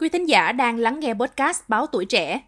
Quý thính giả đang lắng nghe podcast Báo Tuổi Trẻ.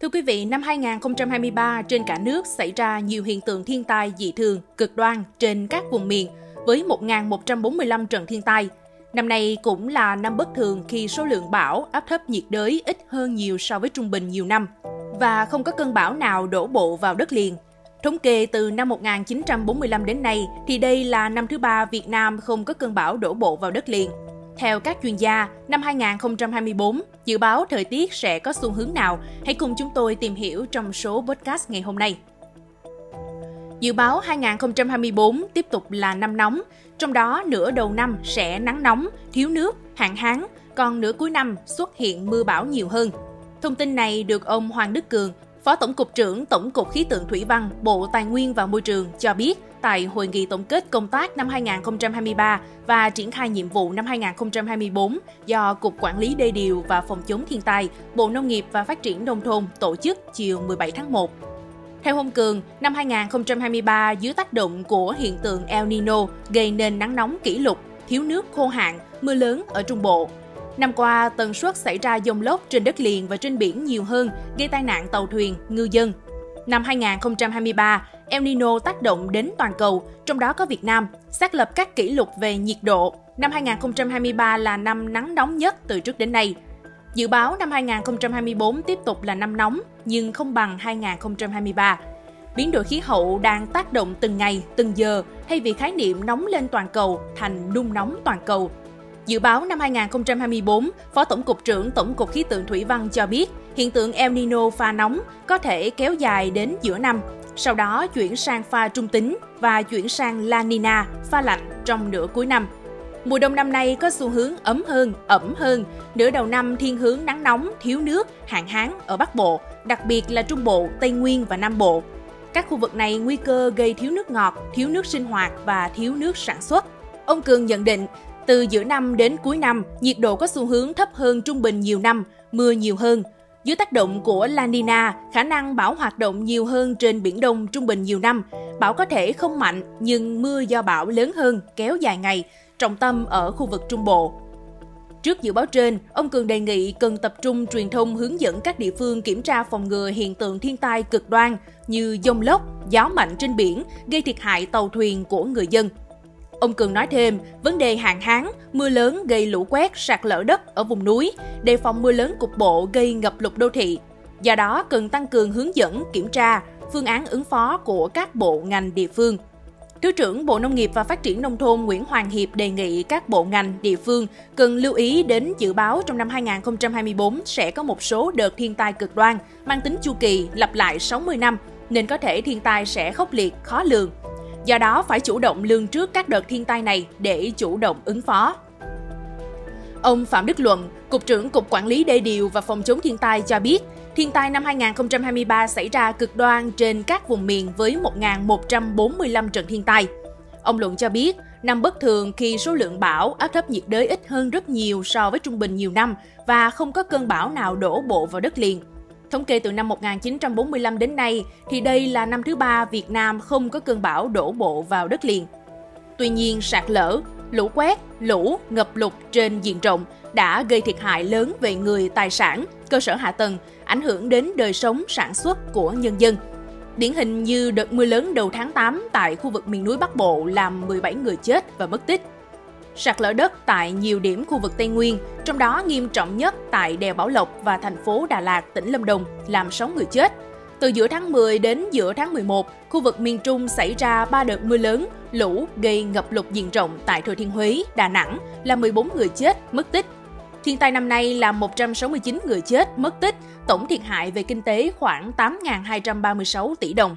Thưa quý vị, năm 2023 trên cả nước xảy ra nhiều hiện tượng thiên tai dị thường, cực đoan trên các vùng miền với 1.145 trận thiên tai. Năm nay cũng là năm bất thường khi số lượng bão, áp thấp nhiệt đới ít hơn nhiều so với trung bình nhiều năm và không có cơn bão nào đổ bộ vào đất liền. Thống kê từ năm 1945 đến nay thì đây là năm thứ ba Việt Nam không có cơn bão đổ bộ vào đất liền. Theo các chuyên gia, năm 2024, dự báo thời tiết sẽ có xu hướng nào? Hãy cùng chúng tôi tìm hiểu trong số podcast ngày hôm nay. Dự báo 2024 tiếp tục là năm nóng, trong đó nửa đầu năm sẽ nắng nóng, thiếu nước, hạn hán, còn nửa cuối năm xuất hiện mưa bão nhiều hơn. Thông tin này được ông Hoàng Đức Cường, Phó Tổng cục trưởng Tổng cục Khí tượng Thủy văn, Bộ Tài nguyên và Môi trường cho biết tại hội nghị tổng kết công tác năm 2023 và triển khai nhiệm vụ năm 2024 do Cục Quản lý Đê điều và Phòng chống thiên tai, Bộ Nông nghiệp và Phát triển nông thôn tổ chức chiều 17 tháng 1. Theo ông Cường, năm 2023 dưới tác động của hiện tượng El Nino gây nên nắng nóng kỷ lục, thiếu nước khô hạn, mưa lớn ở Trung Bộ. Năm qua, tần suất xảy ra dông lốc trên đất liền và trên biển nhiều hơn, gây tai nạn tàu thuyền, ngư dân. Năm 2023, El Nino tác động đến toàn cầu, trong đó có Việt Nam, xác lập các kỷ lục về nhiệt độ. Năm 2023 là năm nắng nóng nhất từ trước đến nay. Dự báo năm 2024 tiếp tục là năm nóng, nhưng không bằng 2023. Biến đổi khí hậu đang tác động từng ngày, từng giờ, thay vì khái niệm nóng lên toàn cầu thành nung nóng toàn cầu. Dự báo năm 2024, Phó Tổng cục trưởng Tổng cục Khí tượng Thủy văn cho biết, hiện tượng El Nino pha nóng có thể kéo dài đến giữa năm, sau đó chuyển sang pha trung tính và chuyển sang La Nina, pha lạnh trong nửa cuối năm. Mùa đông năm nay có xu hướng ấm hơn, ẩm hơn, nửa đầu năm thiên hướng nắng nóng, thiếu nước, hạn hán ở Bắc Bộ, đặc biệt là Trung Bộ, Tây Nguyên và Nam Bộ. Các khu vực này nguy cơ gây thiếu nước ngọt, thiếu nước sinh hoạt và thiếu nước sản xuất. Ông Cường nhận định, từ giữa năm đến cuối năm, nhiệt độ có xu hướng thấp hơn trung bình nhiều năm, mưa nhiều hơn. Dưới tác động của La Nina, khả năng bão hoạt động nhiều hơn trên Biển Đông trung bình nhiều năm. Bão có thể không mạnh, nhưng mưa do bão lớn hơn, kéo dài ngày, trọng tâm ở khu vực Trung Bộ. Trước dự báo trên, ông Cường đề nghị cần tập trung truyền thông hướng dẫn các địa phương kiểm tra phòng ngừa hiện tượng thiên tai cực đoan như dông lốc, gió mạnh trên biển gây thiệt hại tàu thuyền của người dân. Ông Cường nói thêm, vấn đề hạn hán, mưa lớn gây lũ quét, sạt lở đất ở vùng núi, đề phòng mưa lớn cục bộ gây ngập lụt đô thị. Do đó, cần tăng cường hướng dẫn, kiểm tra, phương án ứng phó của các bộ ngành địa phương. Thứ trưởng Bộ Nông nghiệp và Phát triển Nông thôn Nguyễn Hoàng Hiệp đề nghị các bộ ngành, địa phương cần lưu ý đến dự báo trong năm 2024 sẽ có một số đợt thiên tai cực đoan, mang tính chu kỳ lặp lại 60 năm, nên có thể thiên tai sẽ khốc liệt, khó lường. Do đó phải chủ động lường trước các đợt thiên tai này để chủ động ứng phó. Ông Phạm Đức Luận, Cục trưởng Cục Quản lý Đê điều và Phòng chống thiên tai cho biết, thiên tai năm 2023 xảy ra cực đoan trên các vùng miền với 1.145 trận thiên tai. Ông Luận cho biết, năm bất thường khi số lượng bão, áp thấp nhiệt đới ít hơn rất nhiều so với trung bình nhiều năm và không có cơn bão nào đổ bộ vào đất liền. Thống kê từ năm 1945 đến nay thì đây là năm thứ ba Việt Nam không có cơn bão đổ bộ vào đất liền. Tuy nhiên, sạt lở, lũ quét, lũ, ngập lụt trên diện rộng đã gây thiệt hại lớn về người, tài sản, cơ sở hạ tầng, ảnh hưởng đến đời sống sản xuất của nhân dân. Điển hình như đợt mưa lớn đầu tháng 8 tại khu vực miền núi Bắc Bộ làm 17 người chết và mất tích. Sạt lở đất tại nhiều điểm khu vực Tây Nguyên, trong đó nghiêm trọng nhất tại đèo Bảo Lộc và thành phố Đà Lạt, tỉnh Lâm Đồng, làm 6 người chết. Từ giữa tháng 10 đến giữa tháng 11, khu vực miền Trung xảy ra 3 đợt mưa lớn, lũ gây ngập lụt diện rộng tại Thừa Thiên Huế, Đà Nẵng, làm 14 người chết, mất tích. Thiên tai năm nay là 169 người chết, mất tích, tổng thiệt hại về kinh tế khoảng 8.236 tỷ đồng.